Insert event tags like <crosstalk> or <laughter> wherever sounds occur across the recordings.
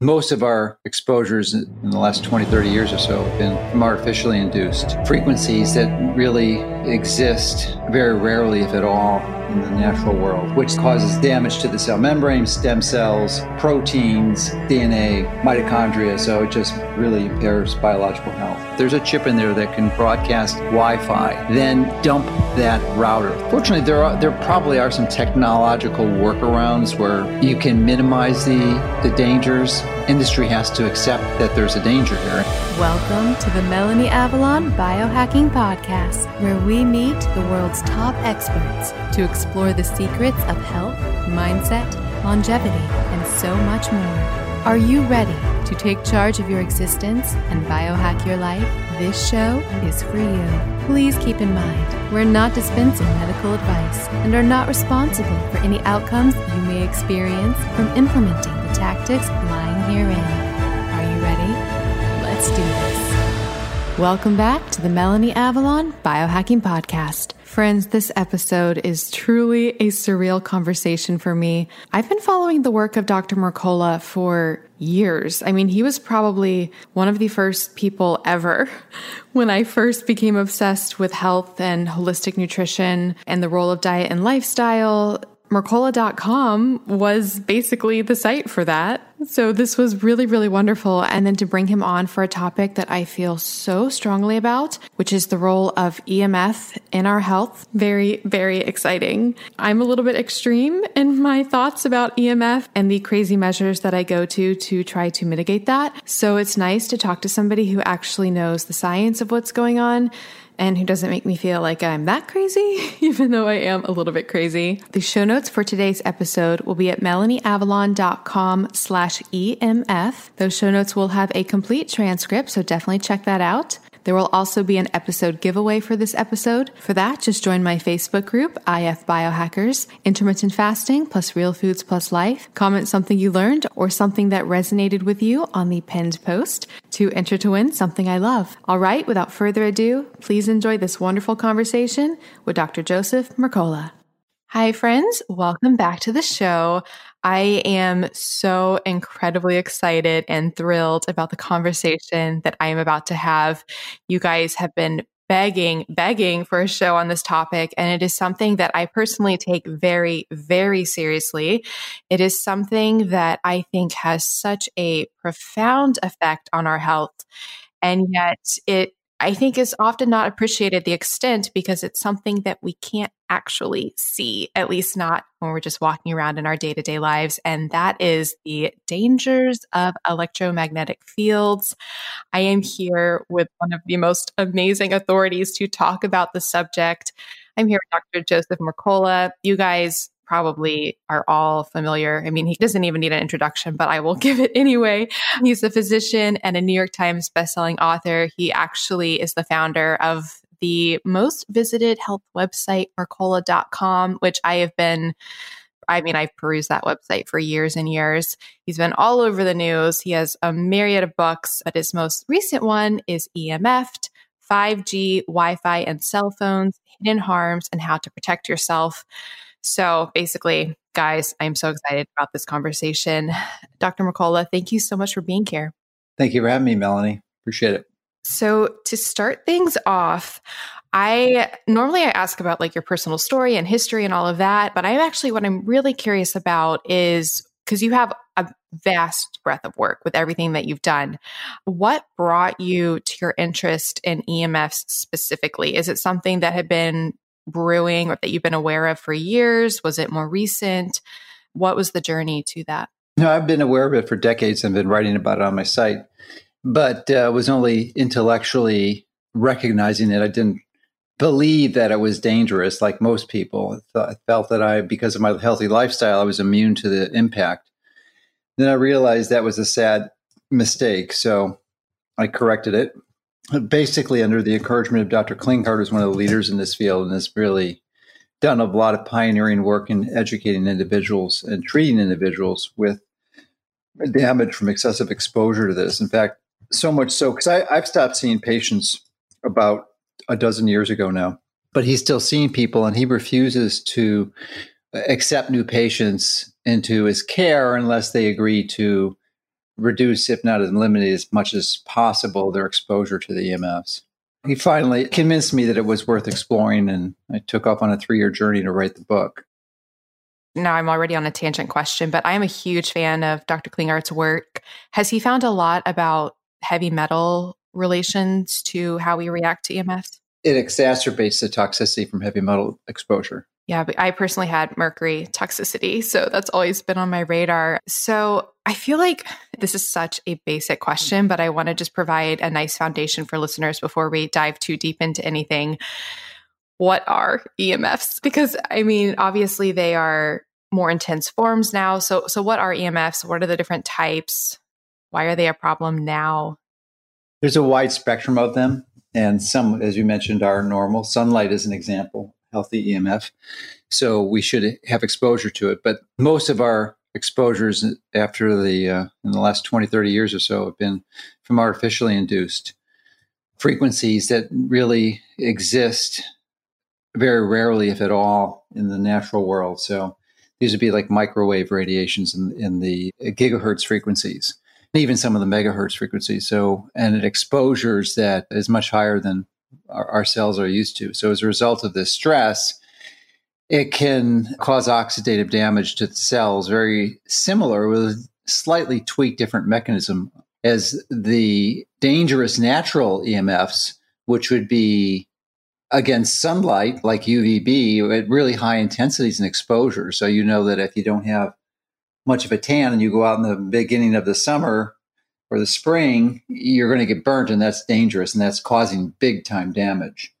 most of our exposures in the last 20, 30 years or so have been from artificially induced frequencies that really exist very rarely, if at all, in the natural world, which causes damage to the cell membrane, stem cells, proteins, DNA, mitochondria. So it just really impairs biological health. There's a chip in there that can broadcast Wi-Fi, then dump that router. Fortunately, there are there probably are some technological workarounds where you can minimize the the dangers. Industry has to accept that there's a danger here. Welcome to the Melanie Avalon Biohacking Podcast, where we meet the world's top experts to explore the secrets of health, mindset, longevity, and so much more. Are you ready to take charge of your existence and biohack your life? This show is for you. Please keep in mind, we're not dispensing medical advice and are not responsible for any outcomes you may experience from implementing the tactics lying herein. Are you ready? Let's do this. Welcome back to the Melanie Avalon Biohacking Podcast. Friends, this episode is truly a surreal conversation for me. I've been following the work of Dr. Mercola for years. I mean, he was probably one of the first people ever <laughs> when I first became obsessed with health and holistic nutrition and the role of diet and lifestyle Mercola.com was basically the site for that. So this was really, really wonderful. And then to bring him on for a topic that I feel so strongly about, which is the role of EMF in our health. Very, very exciting. I'm a little bit extreme in my thoughts about EMF and the crazy measures that I go to to try to mitigate that. So it's nice to talk to somebody who actually knows the science of what's going on and who doesn't make me feel like I'm that crazy, <laughs> even though I am a little bit crazy. The show notes for today's episode will be at melanieavalon.com slash EMF. Those show notes will have a complete transcript, so definitely check that out. There will also be an episode giveaway for this episode. For that, just join my Facebook group, IF Biohackers, Intermittent Fasting plus Real Foods plus Life. Comment something you learned or something that resonated with you on the pinned post to enter to win something I love. All right, without further ado, please enjoy this wonderful conversation with Dr. Joseph Mercola. Hi, friends. Welcome back to the show. I am so incredibly excited and thrilled about the conversation that I am about to have. You guys have been begging, begging for a show on this topic. And it is something that I personally take very, very seriously. It is something that I think has such a profound effect on our health. And yet it I think is often not appreciated the extent because it's something that we can't actually see, at least not when we're just walking around in our day to day lives. And that is the dangers of electromagnetic fields. I am here with one of the most amazing authorities to talk about the subject. I'm here with Dr. Joseph Mercola. You guys probably are all familiar. I mean, he doesn't even need an introduction, but I will <laughs> give it anyway. He's a physician and a New York Times bestselling author. He actually is the founder of the most visited health website, Mercola.com, which I have been I mean, I've perused that website for years and years. He's been all over the news. He has a myriad of books, but his most recent one is EMF'd 5G, Wi Fi, and cell phones, hidden harms, and how to protect yourself. So basically, guys, I'm so excited about this conversation. <sighs> Dr. Mercola, thank you so much for being here. Thank you for having me, Melanie. Appreciate it. So to start things off, I normally I ask about like your personal story and history and all of that, but I'm actually what I'm really curious about is because you have a vast breadth of work with everything that you've done. What brought you to your interest in EMFs specifically? Is it something that had been brewing or that you've been aware of for years? Was it more recent? What was the journey to that? No, I've been aware of it for decades and been writing about it on my site, but uh, was only intellectually recognizing it. I didn't believe that it was dangerous like most people. I felt that I, because of my healthy lifestyle, I was immune to the impact. Then I realized that was a sad mistake. So I corrected it basically under the encouragement of Dr. Klinghardt, who's one of the leaders in this field and has really done a lot of pioneering work in educating individuals and treating individuals with damage from excessive exposure to this. In fact, so much so because I've stopped seeing patients about a dozen years ago now, but he's still seeing people and he refuses to accept new patients into his care unless they agree to reduce, if not eliminate, as much as possible their exposure to the EMFs. He finally convinced me that it was worth exploring, and I took off on a three year journey to write the book. Now I'm already on a tangent question, but I am a huge fan of Dr. Klinghardt's work. Has he found a lot about heavy metal relations to how we react to EMFs? It exacerbates the toxicity from heavy metal exposure. Yeah, but I personally had mercury toxicity, so that's always been on my radar. So I feel like this is such a basic question, but I want to just provide a nice foundation for listeners before we dive too deep into anything. What are EMFs? Because I mean, obviously they are more intense forms now. So so what are EMFs? What are the different types? Why are they a problem now? There's a wide spectrum of them, and some, as you mentioned, are normal. Sunlight is an example healthy EMF. So we should have exposure to it. But most of our exposures after the uh, in the last 20 30 years or so have been from artificially induced frequencies that really exist very rarely if at all in the natural world so these would be like microwave radiations in, in the gigahertz frequencies even some of the megahertz frequencies so and it exposures that is much higher than our, our cells are used to. So as a result of this stress, it can cause oxidative damage to the cells, very similar with a slightly tweaked different mechanism as the dangerous natural EMFs, which would be against sunlight like UVB at really high intensities and exposure. So you know that if you don't have much of a tan and you go out in the beginning of the summer or the spring, you're going to get burnt, and that's dangerous, and that's causing big time damage.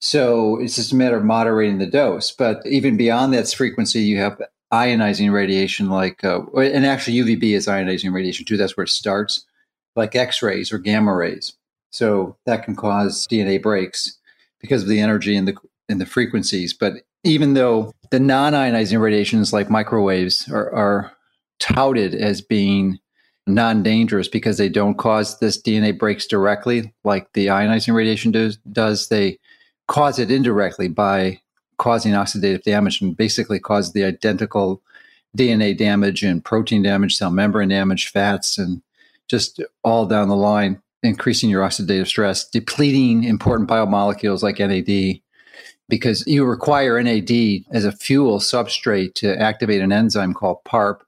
So it's just a matter of moderating the dose. But even beyond that frequency, you have ionizing radiation, like, uh, and actually UVB is ionizing radiation too. That's where it starts, like X rays or gamma rays. So that can cause DNA breaks because of the energy and the and the frequencies. But even though the non-ionizing radiations, like microwaves, are, are touted as being non dangerous because they don't cause this DNA breaks directly like the ionizing radiation does, does. They cause it indirectly by causing oxidative damage and basically cause the identical DNA damage and protein damage, cell membrane damage, fats, and just all down the line, increasing your oxidative stress, depleting important biomolecules like NAD, because you require NAD as a fuel substrate to activate an enzyme called PARP,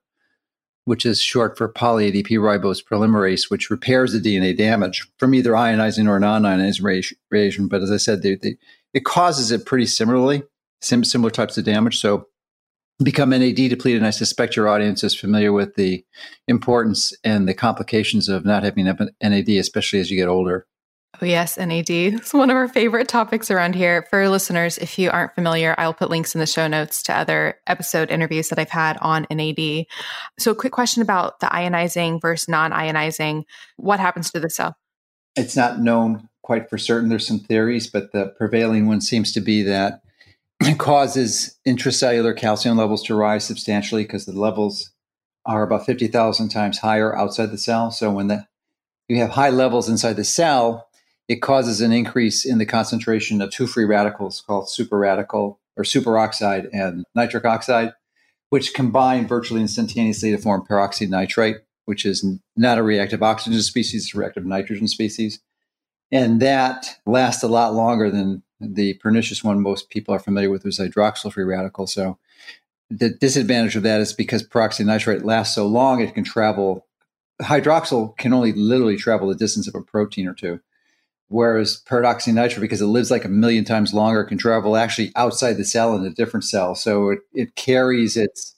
which is short for poly ADP ribose polymerase, which repairs the DNA damage from either ionizing or non ionizing radiation. But as I said, they, they, it causes it pretty similarly, sim- similar types of damage. So become NAD depleted. And I suspect your audience is familiar with the importance and the complications of not having NAD, especially as you get older. Oh, yes, NAD. <laughs> It's one of our favorite topics around here. For listeners, if you aren't familiar, I'll put links in the show notes to other episode interviews that I've had on NAD. So, a quick question about the ionizing versus non ionizing. What happens to the cell? It's not known quite for certain. There's some theories, but the prevailing one seems to be that it causes intracellular calcium levels to rise substantially because the levels are about 50,000 times higher outside the cell. So, when the you have high levels inside the cell, it causes an increase in the concentration of two free radicals called superradical or superoxide and nitric oxide, which combine virtually instantaneously to form peroxynitrite, which is not a reactive oxygen species, it's a reactive nitrogen species. And that lasts a lot longer than the pernicious one most people are familiar with, is hydroxyl free radical. So the disadvantage of that is because peroxynitrite lasts so long, it can travel. Hydroxyl can only literally travel the distance of a protein or two. Whereas peroxynitrite, because it lives like a million times longer, can travel actually outside the cell in a different cell. So it, it carries its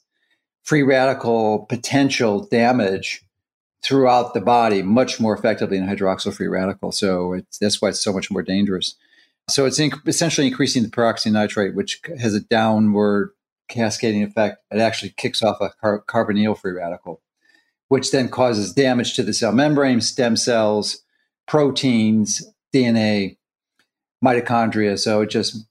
free radical potential damage throughout the body much more effectively than hydroxyl free radical. So that's why it's so much more dangerous. So it's essentially increasing the peroxynitrite, which has a downward cascading effect. It actually kicks off a car- carbonyl free radical, which then causes damage to the cell membrane, stem cells, proteins, DNA, mitochondria. So it just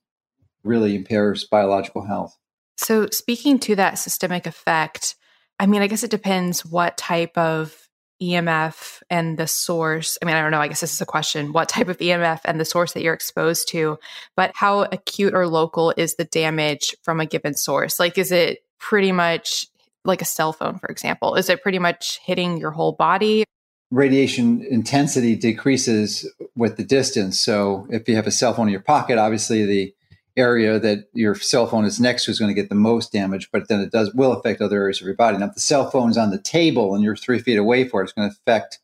really impairs biological health. So, speaking to that systemic effect, I mean, I guess it depends what type of EMF and the source. I mean, I don't know. I guess this is a question what type of EMF and the source that you're exposed to, but how acute or local is the damage from a given source? Like, is it pretty much like a cell phone, for example? Is it pretty much hitting your whole body? Radiation intensity decreases with the distance. So if you have a cell phone in your pocket, obviously the area that your cell phone is next to is going to get the most damage, but then it does will affect other areas of your body. Now, if the cell phone's on the table and you're three feet away for it, it's going to affect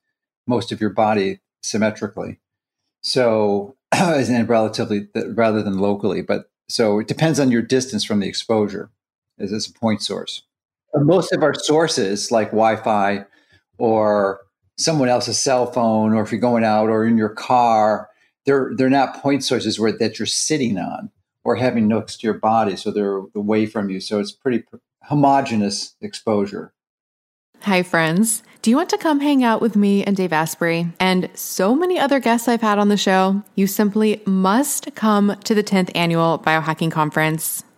most of your body symmetrically. So, <clears throat> and relatively rather than locally, but so it depends on your distance from the exposure as a point source. Most of our sources, like Wi-Fi or someone else's cell phone, or if you're going out or in your car, they're they're not point sources where that you're sitting on or having next to your body, so they're away from you. So it's pretty homogeneous exposure. Hi, friends. Do you want to come hang out with me and Dave Asprey and so many other guests I've had on the show? You simply must come to the 10th annual Biohacking Conference.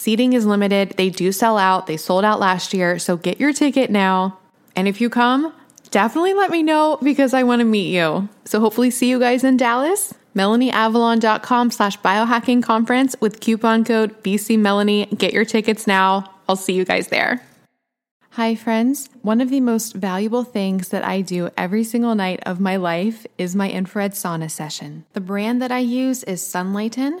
Seating is limited. They do sell out. They sold out last year. So get your ticket now. And if you come, definitely let me know because I want to meet you. So hopefully see you guys in Dallas. MelanieAvalon.com slash biohacking conference with coupon code BCMelanie. Get your tickets now. I'll see you guys there. Hi, friends. One of the most valuable things that I do every single night of my life is my infrared sauna session. The brand that I use is Sunlighten.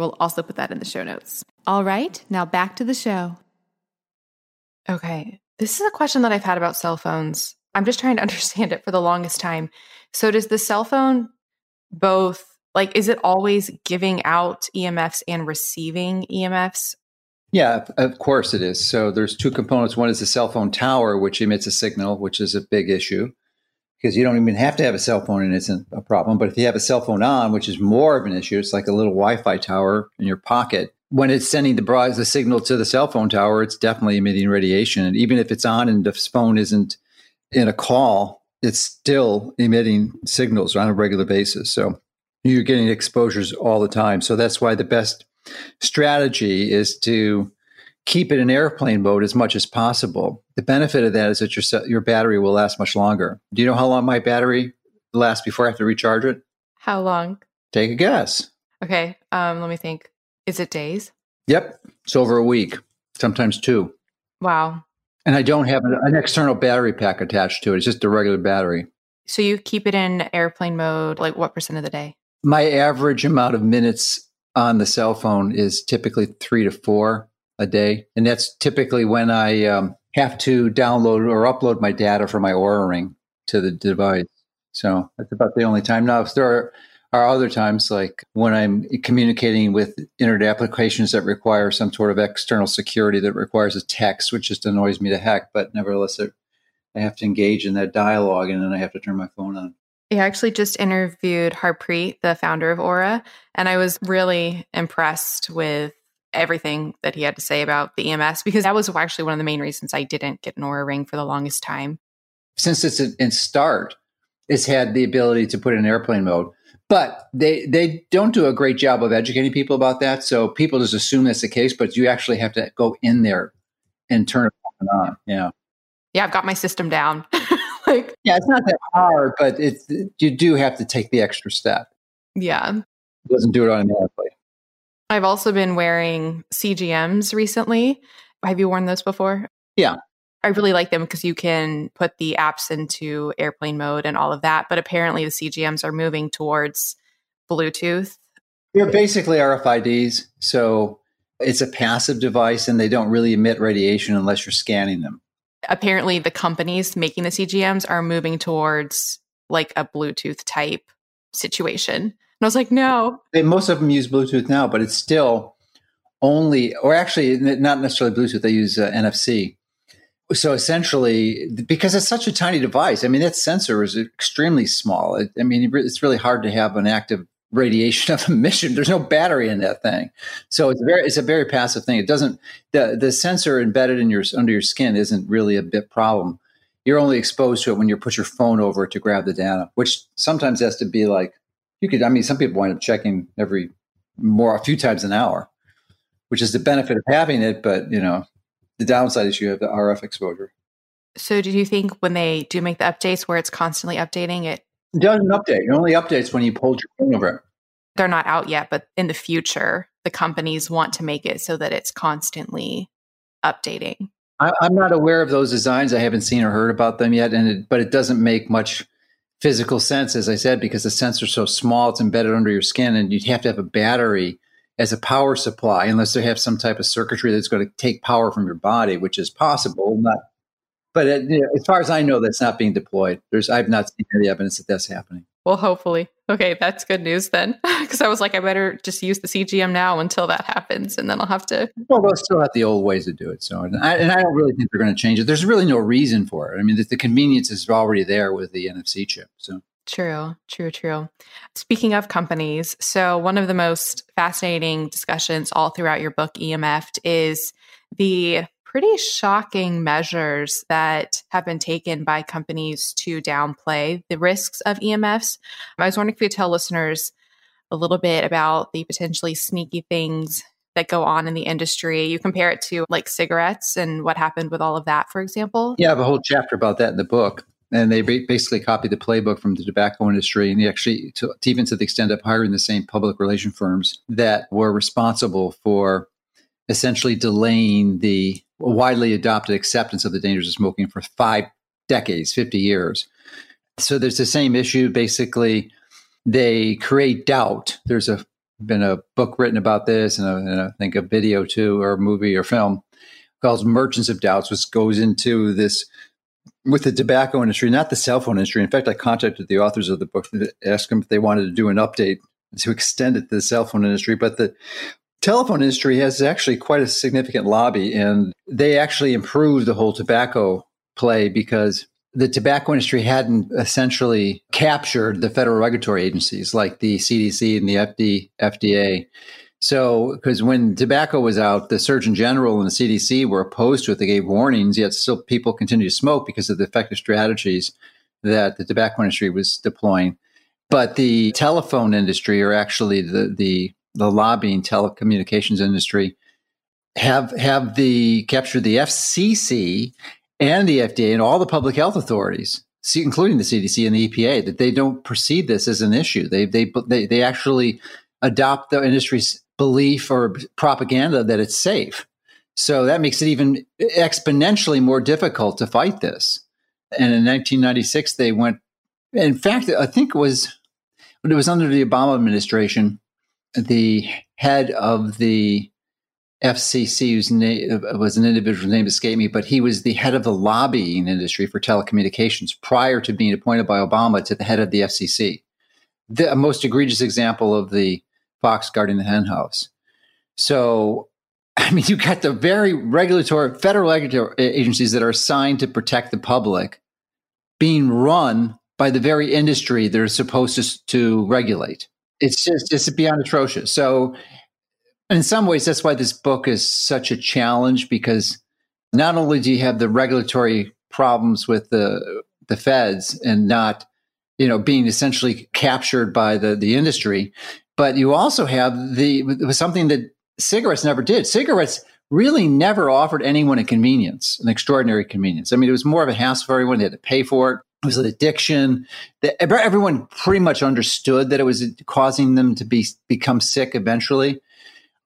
We'll also put that in the show notes. All right, now back to the show. Okay, this is a question that I've had about cell phones. I'm just trying to <laughs> understand it for the longest time. So, does the cell phone both, like, is it always giving out EMFs and receiving EMFs? Yeah, of course it is. So, there's two components. One is the cell phone tower, which emits a signal, which is a big issue because you don't even have to have a cell phone and it's a problem. But if you have a cell phone on, which is more of an issue, it's like a little Wi-Fi tower in your pocket. When it's sending the broad the signal to the cell phone tower, it's definitely emitting radiation. And even if it's on and the phone isn't in a call, it's still emitting signals on a regular basis. So you're getting exposures all the time. So that's why the best strategy is to keep it in airplane mode as much as possible. The benefit of that is that your your battery will last much longer. Do you know how long my battery lasts before I have to recharge it? How long? Take a guess. Okay, um, let me think. Is it days? Yep, it's over a week. sometimes two. Wow. And I don't have an, an external battery pack attached to it. It's just a regular battery. So you keep it in airplane mode, like what percent of the day? My average amount of minutes on the cell phone is typically three to four a day. And that's typically when I um, have to download or upload my data for my Oura ring to the device. So that's about the only time. Now, if there are, are other times, like when I'm communicating with internet applications that require some sort of external security that requires a text, which just annoys me to heck, but nevertheless, it, I have to engage in that dialogue and then I have to turn my phone on. I actually just interviewed Harpreet, the founder of Oura, and I was really impressed with everything that he had to say about the EMS because that was actually one of the main reasons I didn't get an Oura ring for the longest time. Since it's in start, it's had the ability to put in airplane mode, but they they don't do a great job of educating people about that. So people just assume that's the case, but you actually have to go in there and turn it on. Yeah, yeah, I've got my system down. <laughs> like, yeah, it's not that hard, but it's you do have to take the extra step. Yeah, it doesn't do it automatically. I've also been wearing CGMs recently. Have you worn those before? Yeah. I really like them because you can put the apps into airplane mode and all of that. But apparently, the CGMs are moving towards Bluetooth. They're basically RFIDs. So it's a passive device and they don't really emit radiation unless you're scanning them. Apparently, the companies making the CGMs are moving towards like a Bluetooth type situation. And I was like, no. Most of them use Bluetooth now, but it's still only, or actually, not necessarily Bluetooth, they use uh, NFC. So essentially, because it's such a tiny device, I mean, that sensor is extremely small. It, I mean, it's really hard to have an active radiation of <laughs> emission. There's no battery in that thing, so it's very it's a very passive thing. It doesn't the the sensor embedded in your under your skin isn't really a bit problem. You're only exposed to it when you put your phone over it to grab the data, which sometimes has to be like you could, I mean, some people wind up checking every more, a few times an hour, which is the benefit of having it. But, you know, the downside is you have the RF exposure. So, do you think when they do make the updates where it's constantly updating, it, it doesn't update? It only updates when you pull your phone over it. They're not out yet, but in the future, the companies want to make it so that it's constantly updating. I, am not aware of those designs. I haven't seen or heard about them yet, and it, but it doesn't make much physical sense, as I said, because the sensor's so small, it's embedded under your skin, and you'd have to have a battery as a power supply, unless they have some type of circuitry that's going to take power from your body, which is possible. Not, but it, you know, as far as I know, that's not being deployed. There's, I've not seen any evidence that that's happening. Well, hopefully. Okay, that's good news then. <laughs> Because I was like, I better just use the CGM now until that happens, and then I'll have to. Well, they'll still have the old ways to do it. So, and I, and I don't really think they're going to change it. There's really no reason for it. I mean, the, the convenience is already there with the NFC chip. So. True, true, true. Speaking of companies, so one of the most fascinating discussions all throughout your book, EMF, is the pretty shocking measures that have been taken by companies to downplay the risks of EMFs. I was wondering if you could tell listeners a little bit about the potentially sneaky things that go on in the industry. You compare it to like cigarettes and what happened with all of that, for example. Yeah, I have a whole chapter about that in the book. And they basically copied the playbook from the tobacco industry, and they actually, to, even to the extent of hiring the same public relation firms that were responsible for essentially delaying the widely adopted acceptance of the dangers of smoking for five decades, 50 years. So there's the same issue. Basically, they create doubt. There's a been a book written about this, and, a, and I think a video too, or a movie or film called Merchants of Doubts, which goes into this with the tobacco industry, not the cell phone industry. In fact, I contacted the authors of the book to ask them if they wanted to do an update to extend it to the cell phone industry. But the telephone industry has actually quite a significant lobby, and they actually improved the whole tobacco play because the tobacco industry hadn't essentially captured the federal regulatory agencies like the CDC and the FD, FDA. So, because when tobacco was out, the Surgeon General and the CDC were opposed to it. They gave warnings, yet still people continue to smoke because of the effective strategies that the tobacco industry was deploying. But the telephone industry, or actually the the the lobbying telecommunications industry have have the captured the FCC and the FDA and all the public health authorities, including the CDC and the EPA, that they don't perceive this as an issue. They they they, they actually adopt the industry's belief or propaganda that it's safe. So that makes it even exponentially more difficult to fight this. And in 1996, they went, in fact, I think it was, it was under the Obama administration, the head of the FCC, whose name was an individual name escaped me, but he was the head of the lobbying industry for telecommunications prior to being appointed by Obama to the head of the FCC. The most egregious example of the fox guarding the henhouse. So, <laughs> I mean, you've got the very regulatory federal regulatory agencies that are assigned to protect the public being run by the very industry they're supposed to, to regulate. It's just it's beyond atrocious. So in some ways, that's why this book is such a challenge because not only do you have the regulatory problems with the the feds and not you know being essentially captured by the the industry, but you also have the something that cigarettes never did. Cigarettes really never offered anyone a convenience, an extraordinary convenience. I mean, it was more of a hassle for everyone. They had to pay for it. It was an addiction. That everyone pretty much understood that it was causing them to be become sick eventually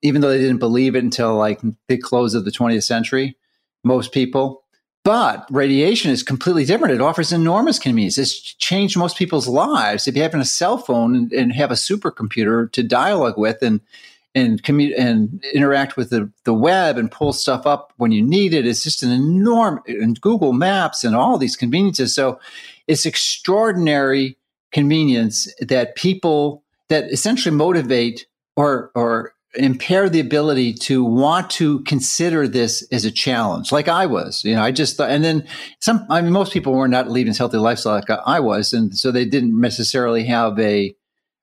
even though they didn't believe it until like the close of the 20th century, most people. But radiation is completely different. It offers enormous convenience. It's changed most people's lives. If you have a cell phone and, and have a supercomputer to dialogue with and and commute and interact with the, the web and pull stuff up when you need it, it's just an enormous and Google Maps and all these conveniences. So it's extraordinary convenience that people that essentially motivate or or impair the ability to want to consider this as a challenge, like I was. You know, I just thought, and then some. I mean, most people were not leading this healthy lifestyle like I was, and so they didn't necessarily have a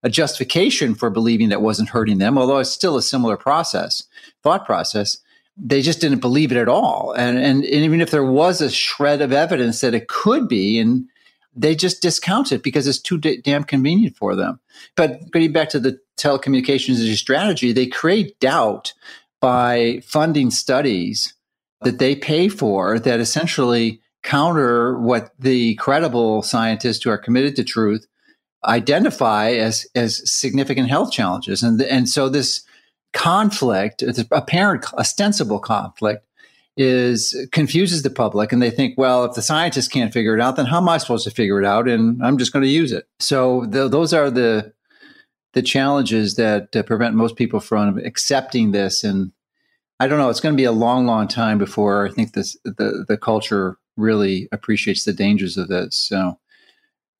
a justification for believing that wasn't hurting them. Although it's still a similar process, thought process. They just didn't believe it at all, and and, and even if there was a shred of evidence that it could be, and they just discount it because it's too d- damn convenient for them. But getting back to the telecommunications industry strategy, they create doubt by funding studies that they pay for that essentially counter what the credible scientists who are committed to truth identify as as significant health challenges and and so this conflict apparent ostensible conflict is confuses the public and they think well if the scientists can't figure it out then how am i supposed to figure it out and i'm just going to use it so the, those are the the challenges that uh, prevent most people from accepting this. And I don't know, it's going to be a long, long time before I think this, the, the culture really appreciates the dangers of this. So,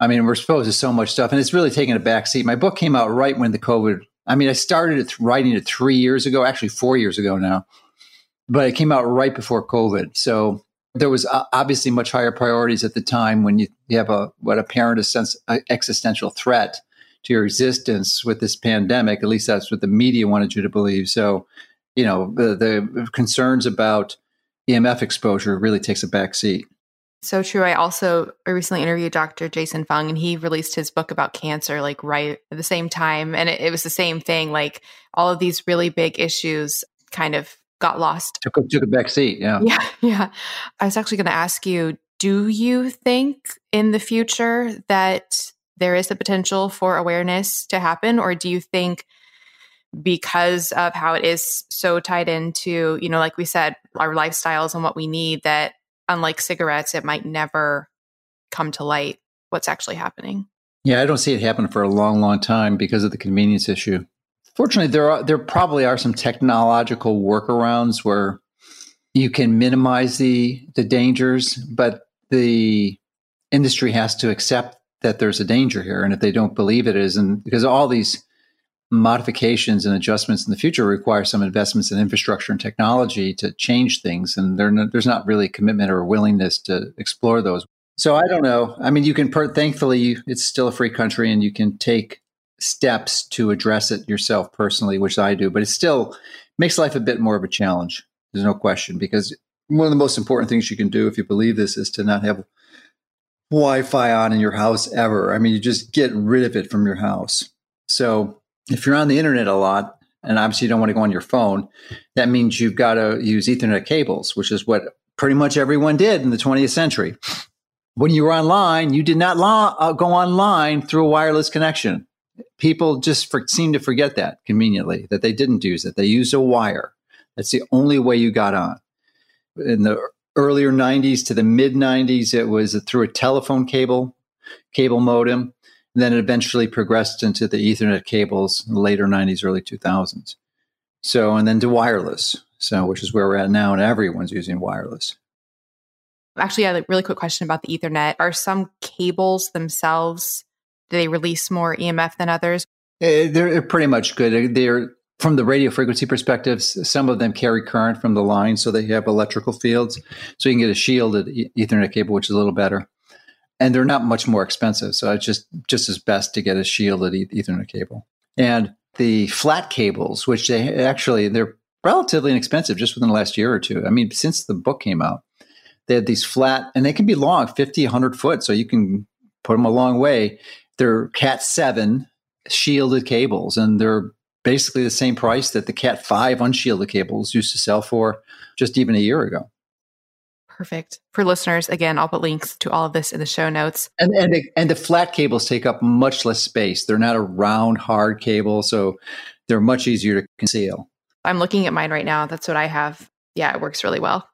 I mean, we're exposed to so much stuff and it's really taken a back seat. My book came out right when the COVID, I mean, I started it, writing it three years ago, actually four years ago now, but it came out right before COVID. So there was obviously much higher priorities at the time when you, you have a, what apparent existential threat to your existence with this pandemic. At least that's what the media wanted you to believe. So, you know, the, the concerns about EMF exposure really takes a back seat. So true. I also recently interviewed Dr. Jason Fung, and he released his book about cancer like right at the same time. And it, it was the same thing. Like all of these really big issues kind of got lost. Took a, took a back seat. Yeah. <laughs> Yeah. Yeah. I was actually going to ask you do you think in the future that there is the potential for awareness to happen? Or do you think because of how it is so tied into, you know, like we said, our lifestyles and what we need, that unlike cigarettes, it might never come to light what's actually happening? Yeah, I don't see it happen for a long, long time because of the convenience issue. Fortunately, there are there probably are some technological workarounds where you can minimize the the dangers, but the industry has to accept that there's a danger here. And if they don't believe it is, and because all these modifications and adjustments in the future require some investments in infrastructure and technology to change things, and there's not really commitment or willingness to explore those. So I don't know. I mean, you can. Per- thankfully, it's still a free country, and you can take steps to address it yourself personally, which I do. But it still makes life a bit more of a challenge. There's no question because one of the most important things you can do if you believe this is to not have Wi-Fi on in your house ever. I mean, you just get rid of it from your house. So if you're on the internet a lot, and obviously you don't want to go on your phone, that means you've got to use Ethernet cables, which is what pretty much everyone did in the 20th century. When you were online, you did not lo- uh, go online through a wireless connection. People just for- seem to forget that conveniently, that they didn't use it. They used a wire. That's the only way you got on. In the earlier 90s to the mid 90s, it was through a telephone cable, cable modem. And then it eventually progressed into the Ethernet cables in the later 90s, early 2000s. So, and then to wireless. So, which is where we're at now, and everyone's using wireless. Actually, I have a really quick question about the Ethernet. Are some cables themselves, do they release more EMF than others? Uh, they're pretty much good. They're from the radio frequency perspective, some of them carry current from the line, so they have electrical fields. So you can get a shielded Ethernet cable, which is a little better, and they're not much more expensive. So it's just just as best to get a shielded Ethernet cable. And the flat cables, which they actually they're relatively inexpensive, just within the last year or two. I mean, since the book came out, they had these flat, and they can be long, 50, 100 foot, so you can put them a long way. They're Cat seven shielded cables, and they're basically the same price that the Cat 5 unshielded cables used to sell for just even a year ago. Perfect. For listeners, again, I'll put links to all of this in the show notes. And and the, and the flat cables take up much less space. They're not a round hard cable, so they're much easier to conceal. I'm looking at mine right now. That's what I have. Yeah, it works really well.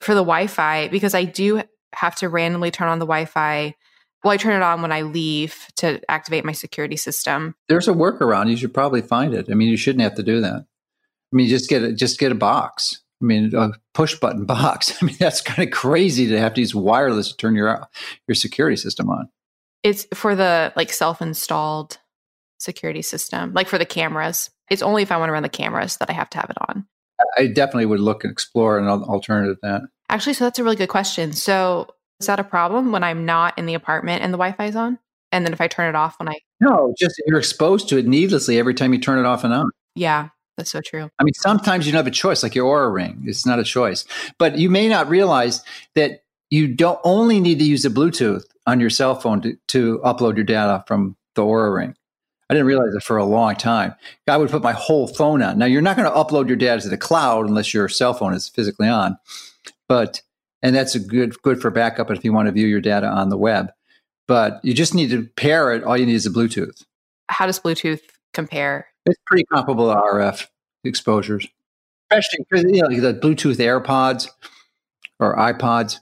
For the Wi-Fi because I do have to randomly turn on the Wi-Fi well, I turn it on when I leave to activate my security system. There's a workaround. You should probably find it. I mean, you shouldn't have to do that. I mean, just get a, just get a box. I mean, a push button <laughs> box. I mean, that's kind of crazy to have to use wireless to turn your your security system on. It's for the like self-installed security system, like for the cameras. It's only if I want to run the cameras that I have to have it on. I definitely would look and explore an alternative to that. Actually, so that's a really good question. So is that a problem when I'm not in the apartment and the Wi Fi is on? And then if I turn it off when I. No, just you're exposed to it needlessly every time you turn it off and on. Yeah, that's so true. I mean, sometimes you don't have a choice, like your Oura ring. It's not a choice. But you may not realize that you don't only need to use the Bluetooth on your cell phone to, to upload your data from the Oura ring. I didn't realize it for a long time. I would put my whole phone on. Now, you're not going to upload your data to the cloud unless your cell phone is physically on. But and that's a good good for backup if you want to view your data on the web. But you just need to pair it. All you need is a Bluetooth. How does Bluetooth compare? It's pretty comparable to RF exposures, especially you know the Bluetooth AirPods or iPods.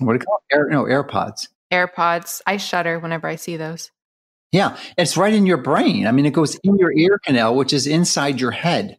What do you call it? Air, no AirPods. AirPods. I shudder whenever I see those. Yeah, it's right in your brain. I mean, it goes in your ear canal, which is inside your head.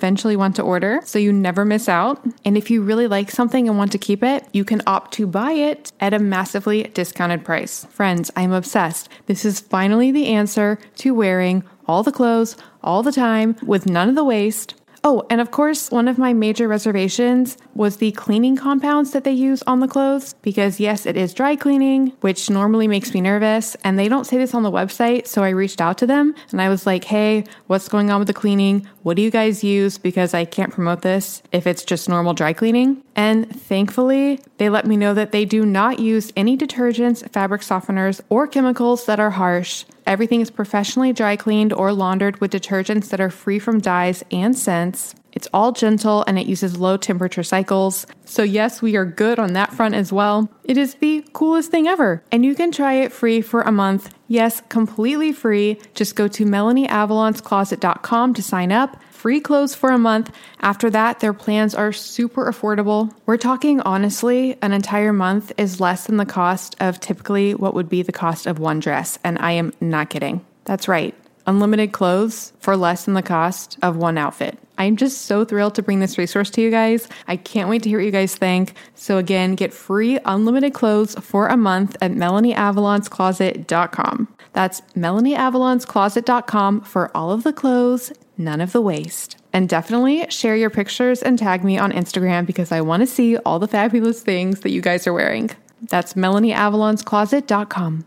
eventually want to order so you never miss out. And if you really like something and want to keep it, you can opt to buy it at a massively discounted price. Friends, I'm obsessed. This is finally the answer to wearing all the clothes all the time with none of the waste Oh, and of course, one of my major reservations was the cleaning compounds that they use on the clothes because, yes, it is dry cleaning, which normally makes me nervous. And they don't say this on the website. So I reached out to them and I was like, hey, what's going on with the cleaning? What do you guys use? Because I can't promote this if it's just normal dry cleaning. And thankfully, they let me know that they do not use any detergents, fabric softeners, or chemicals that are harsh. Everything is professionally dry cleaned or laundered with detergents that are free from dyes and scents. It's all gentle and it uses low temperature cycles. So, yes, we are good on that front as well. It is the coolest thing ever. And you can try it free for a month. Yes, completely free. Just go to melanieavalonscloset.com to sign up free clothes for a month. After that, their plans are super affordable. We're talking honestly, an entire month is less than the cost of typically what would be the cost of one dress. And I am not kidding. That's right. Unlimited clothes for less than the cost of one outfit. I'm just so thrilled to bring this resource to you guys. I can't wait to hear what you guys think. So, again, get free unlimited clothes for a month at MelanieAvalonsCloset.com. That's MelanieAvalonsCloset.com for all of the clothes, none of the waste. And definitely share your pictures and tag me on Instagram because I want to see all the fabulous things that you guys are wearing. That's MelanieAvalonsCloset.com.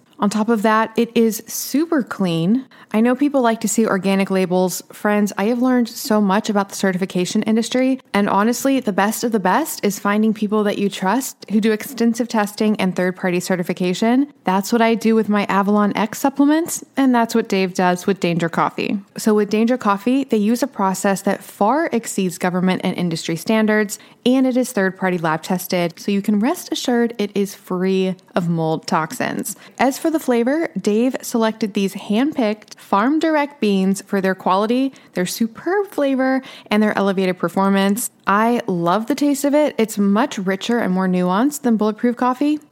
On top of that, it is super clean. I know people like to see organic labels. Friends, I have learned so much about the certification industry. And honestly, the best of the best is finding people that you trust who do extensive testing and third party certification. That's what I do with my Avalon X supplements. And that's what Dave does with Danger Coffee. So, with Danger Coffee, they use a process that far exceeds government and industry standards. And it is third party lab tested. So, you can rest assured it is free of mold toxins. As for the flavor, Dave selected these hand picked farm direct beans for their quality, their superb flavor, and their elevated performance. I love the taste of it. It's much richer and more nuanced than bulletproof coffee.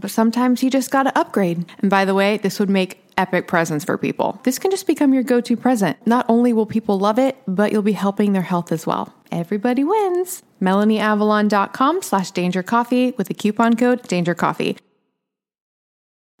But sometimes you just gotta upgrade. And by the way, this would make epic presents for people. This can just become your go to present. Not only will people love it, but you'll be helping their health as well. Everybody wins. MelanieAvalon.com slash danger coffee with the coupon code danger coffee.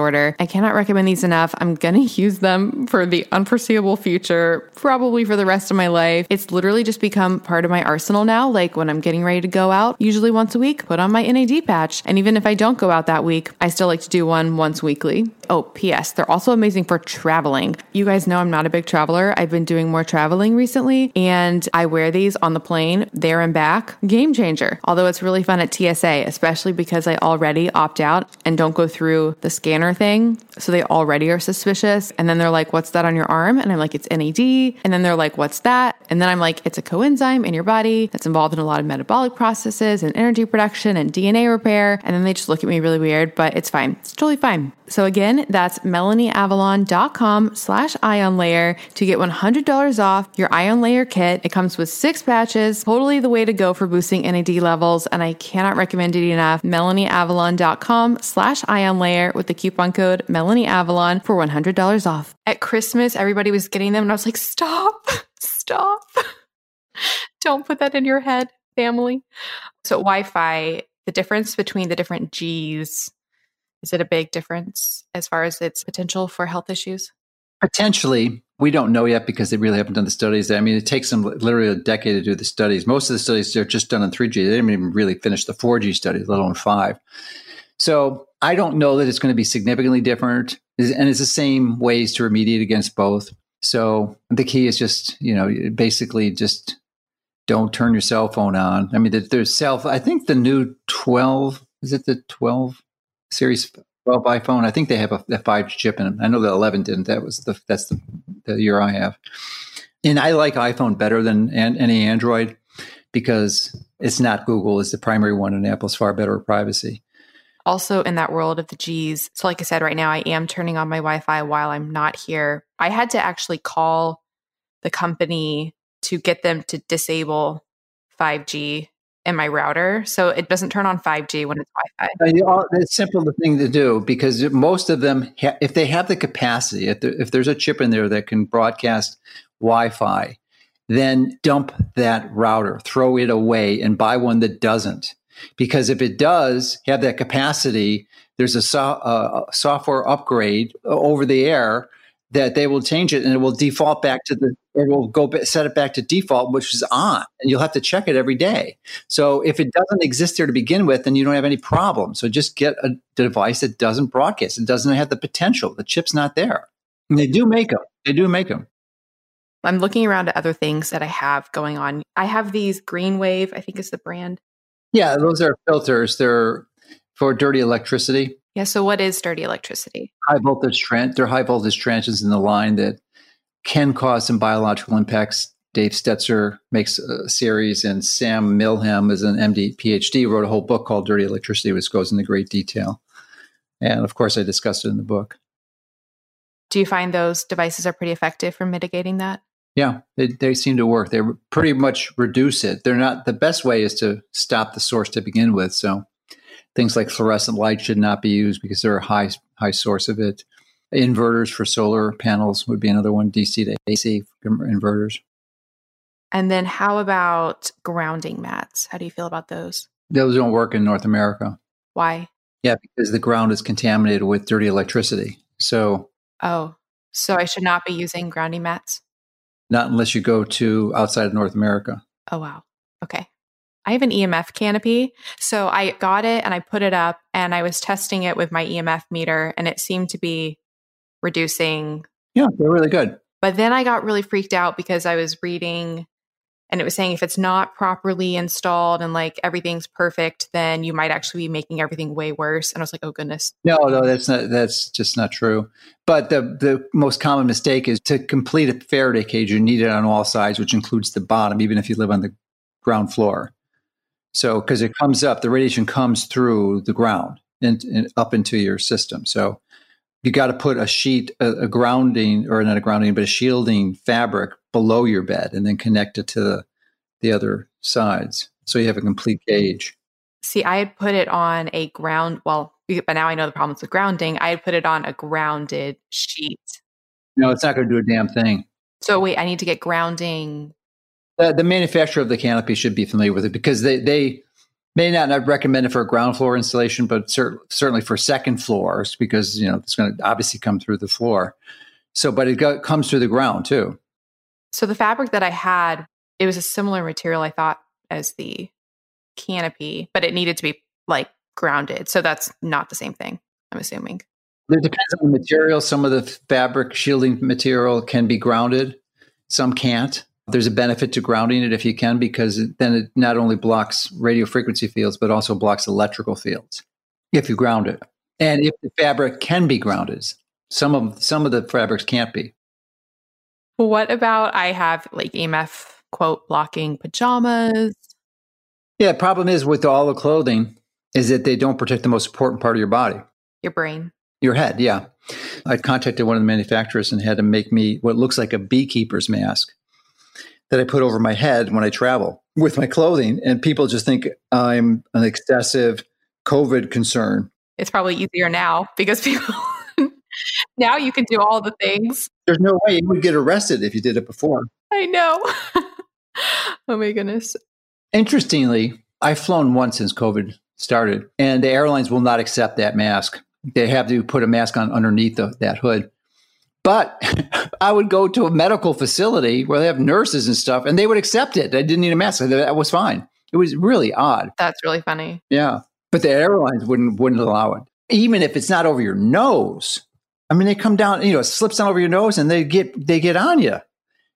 order. I cannot recommend these enough. I'm going <laughs> to use them for the unforeseeable future, probably for the rest of my life. It's literally just become part of my arsenal now. Like when I'm getting ready to go out, usually once a week, put on my NAD patch. And even if I don't go out that week, I still like to do one once weekly. Oh, P.S. They're also amazing for traveling. You guys know I'm not a big traveler. I've been doing more traveling recently, and I wear these on the plane, there and back. Game changer. Although it's really fun at TSA, especially because I already opt out and don't go through the scanner thing. So they already are suspicious. And then they're like, What's that on your arm? And I'm like, It's NAD. And then they're like, What's that? And then I'm like, It's a coenzyme in your body that's involved in a lot of metabolic processes and energy production and DNA repair. And then they just look at me really weird, but it's fine. It's totally fine. So again, that's melanieavalon.com slash ion layer to get $100 off your ion layer kit. It comes with six patches, totally the way to go for boosting NAD levels. And I cannot recommend it enough. melanieavalon.com slash ion layer with the coupon code melanieavalon for $100 off. At Christmas, everybody was getting them and I was like, stop, <laughs> stop. <laughs> Don't put that in your head, family. So Wi-Fi, the difference between the different G's is it a big difference as far as its potential for health issues? Potentially. We don't know yet because they really haven't done the studies. I mean, it takes them literally a decade to do the studies. Most of the studies are just done on 3G. They didn't even really finish the 4G studies, let alone 5. So I don't know that it's going to be significantly different. And it's the same ways to remediate against both. So the key is just, you know, basically just don't turn your cell phone on. I mean, there's cell, I think the new 12, is it the 12 Series 12 iPhone. I think they have a, a five chip in them. I know the 11 didn't. That was the that's the, the year I have. And I like iPhone better than an, any Android because it's not Google. is the primary one, and Apple's far better at privacy. also in that world of the G's. So, like I said, right now I am turning on my Wi Fi while I'm not here. I had to actually call the company to get them to disable 5G in my router. So it doesn't turn on 5G when it's Wi-Fi. It's simple the thing to do because most of them, if they have the capacity, if, if there's a chip in there that can broadcast Wi-Fi, then dump that router, throw it away, and buy one that doesn't. Because if it does have that capacity, there's a, so, uh, software upgrade over the air that they will change it and it will default back to the it will go set it back to default which is on and you'll have to check it every day. So if it doesn't exist there to begin with then you don't have any problem. So just get a device that doesn't broadcast it doesn't have the potential the chip's not there. And they do make them they do make them i'm looking around at other things that i have going on. I have these Greenwave i think is the brand. Yeah, those are filters. They're for dirty electricity. Yeah. So, what is dirty electricity? High voltage trans. They're high voltage transients in the line that can cause some biological impacts. Dave Stetzer makes a series, and Sam Milham is an MD, PhD, wrote a whole book called Dirty Electricity, which goes into great detail. And of course, I discussed it in the book. Do you find those devices are pretty effective for mitigating that? Yeah, they, they seem to work. They pretty much reduce it. They're not the best way is to stop the source to begin with. So things like fluorescent light should not be used because they're a high high source of it. Inverters for solar panels would be another one. DC to AC inverters. And then how about grounding mats? How do you feel about those? Those don't work in North America. Why? Yeah, because the ground is contaminated with dirty electricity. So Oh, so I should not be using grounding mats? not unless you go to outside of North America. Oh, wow. Okay. I have an EMF canopy. So I got it and I put it up and I was testing it with my EMF meter and it seemed to be reducing. Yeah, they're really good. But then I got really freaked out because I was reading and it was saying if it's not properly installed and like everything's perfect then you might actually be making everything way worse and i was like oh goodness no no that's not that's just not true but the the most common mistake is to complete a faraday cage you need it on all sides which includes the bottom even if you live on the ground floor so because it comes up the radiation comes through the ground and, and up into your system so you got to put a sheet a, a grounding or not a grounding but a shielding fabric below your bed and then connect it to the, the other sides. So you have a complete gauge. See, I had put it on a ground, well, but now I know the problems with grounding. I had put it on a grounded sheet. No, it's not going to do a damn thing. So wait, I need to get grounding. The, the manufacturer of the canopy should be familiar with it because they, they may not, not recommend it for a ground floor installation, but cer- certainly for second floors because, you know, it's going to obviously come through the floor. So, but it go, comes through the ground too. So the fabric that I had, it was a similar material I thought as the canopy, but it needed to be like grounded. So that's not the same thing, I'm assuming. It depends on the material. Some of the fabric shielding material can be grounded, some can't. There's a benefit to grounding it if you can, because then it not only blocks radio frequency fields, but also blocks electrical fields if you ground it. And if the fabric can be grounded, some of some of the fabrics can't be. What about I have like EMF quote blocking pajamas? Yeah, problem is with all the clothing is that they don't protect the most important part of your body. Your brain. Your head, yeah. I contacted one of the manufacturers and had to make me what looks like a beekeeper's mask that I put over my head when I travel with my clothing. And people just think I'm an excessive COVID concern. It's probably easier now because people <laughs> now you can do all the things. There's no way you would get arrested if you did it before. I know. <laughs> oh my goodness. Interestingly, I've flown once since COVID started, and the airlines will not accept that mask. They have to put a mask on underneath the, that hood. But <laughs> I would go to a medical facility where they have nurses and stuff, and they would accept it. I didn't need a mask. That was fine. It was really odd. That's really funny. Yeah, but the airlines wouldn't wouldn't allow it, even if it's not over your nose. I mean, they come down, you know, it slips down over your nose and they get they get on you.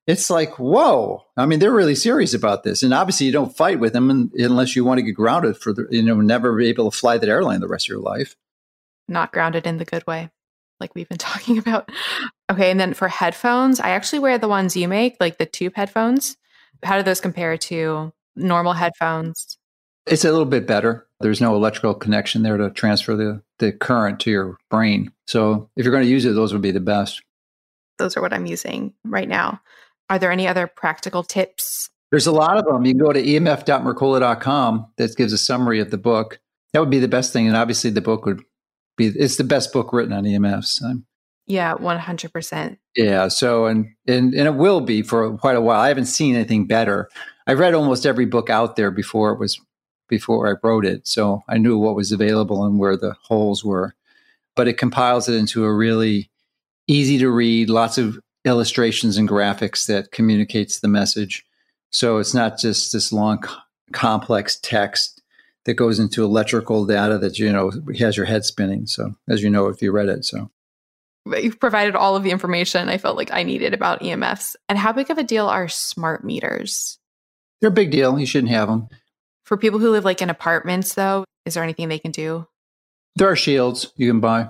It's like, whoa. I mean, they're really serious about this. And obviously you don't fight with them unless you want to get grounded for the, you know, never be able to fly that airline the rest of your life. Not grounded in the good way, like we've been <laughs> talking about. Okay. And then for headphones, I actually wear the ones you make, like the tube headphones. How do those compare to normal headphones? It's a little bit better. There's no electrical connection there to transfer the, the current to your brain. So if you're going to use it, those would be the best. Those are what I'm using right now. Are there any other practical tips? There's a lot of them. You can go to emf.mercola.com that gives a summary of the book. That would be the best thing. And obviously, the book would be, it's the best book written on EMFs. Yeah, 100%. Yeah. So, and, and, and it will be for quite a while. I haven't seen anything better. I read almost every book out there before it was, before I wrote it. So I knew what was available and where the holes were. But it compiles it into a really easy to read, lots of illustrations and graphics that communicates the message. So it's not just this long, complex text that goes into electrical data that you know has your head spinning. So as you know, if you read it, so you've provided all of the information I felt like I needed about EMFs. And how big of a deal are smart meters? They're a big deal. You shouldn't have them. For people who live like in apartments, though, is there anything they can do? There are shields you can buy.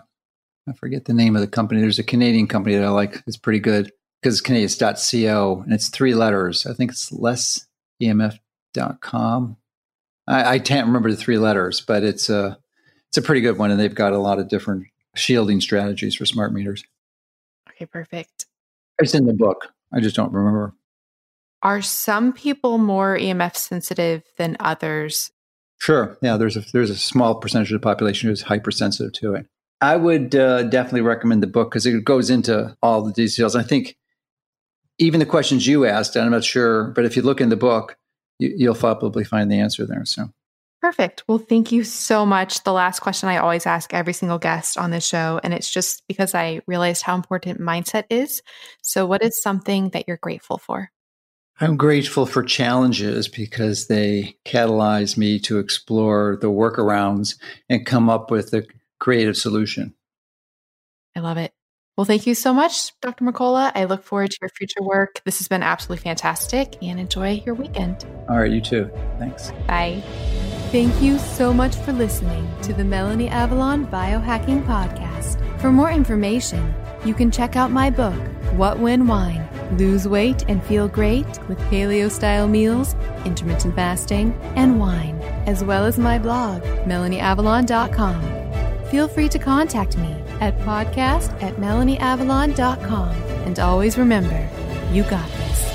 I forget the name of the company. There's a Canadian company that I like. It's pretty good because it's Canadian. It's .co and it's three letters. I think it's lessemf.com. I, I can't remember the three letters, but it's a it's a pretty good one, and they've got a lot of different shielding strategies for smart meters. Okay, perfect. It's in the book. I just don't remember. Are some people more EMF sensitive than others? Sure. Yeah, there's a there's a small percentage of the population who's hypersensitive to it. I would uh, definitely recommend the book because it goes into all the details. I think even the questions you asked, I'm not sure, but if you look in the book, you, will probably find the answer there. So perfect. Well, thank you so much. The last question I always ask every single guest on this show, and it's just because I realized how important mindset is. So, what is something that you're grateful for? I'm grateful for challenges because they catalyze me to explore the workarounds and come up with a creative solution. I love it. Well, thank you so much, Dr. Mercola. I look forward to your future work. This has been absolutely fantastic and enjoy your weekend. All right, you too. Thanks. Bye. Thank you so much for listening to the Melanie Avalon Biohacking Podcast. For more information, you can check out my book, What When Wine Lose Weight and Feel Great with Paleo Style Meals, Intermittent Fasting, and Wine, as well as my blog, melanieavalon.com feel free to contact me at podcast at melanieavalon.com. And always remember, you got this.